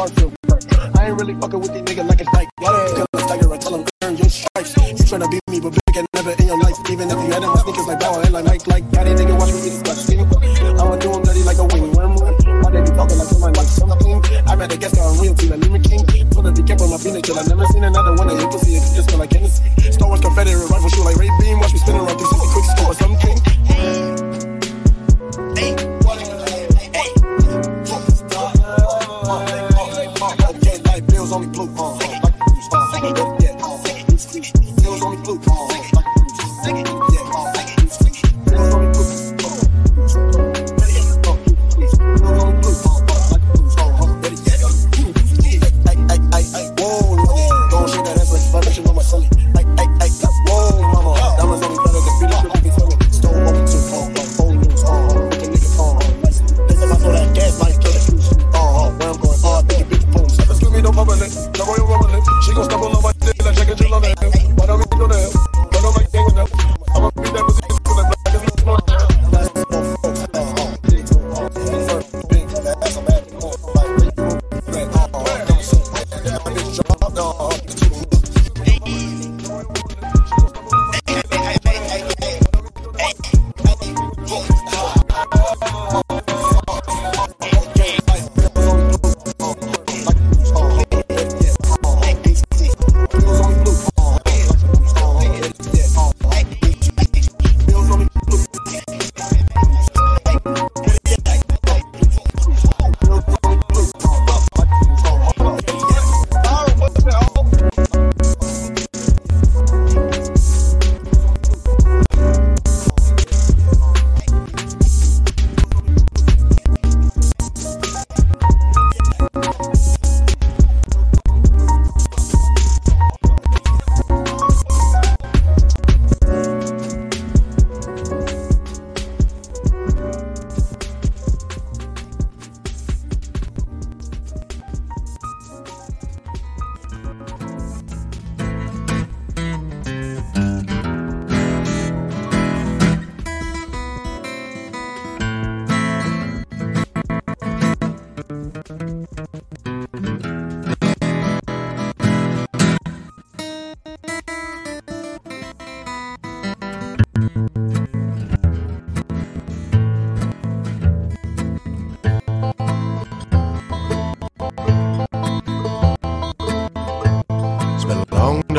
Garfield. I ain't really fucking with these niggas like it's like. only blue. Uh.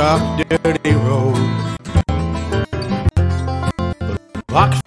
dark, dirty road. Box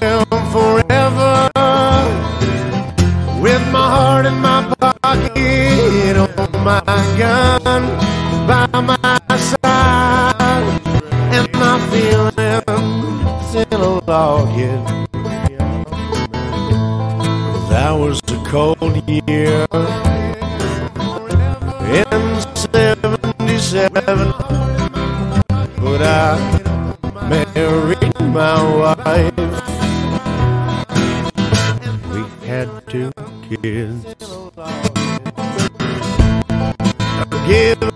him forever. With my heart in my pocket on my gun by my side. And my feelings in still logging that was a cold year. In 77 but I married my wife. two kids. Forgive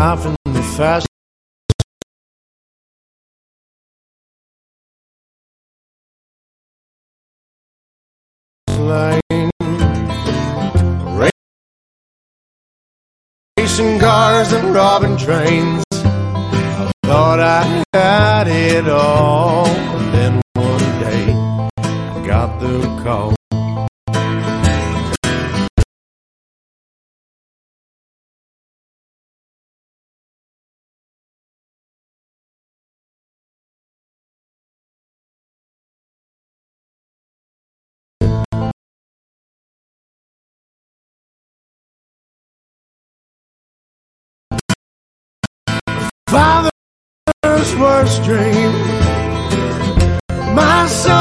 The fast lane. Racing cars and robbing trains. I thought I had it all. Father's worst dream. My son.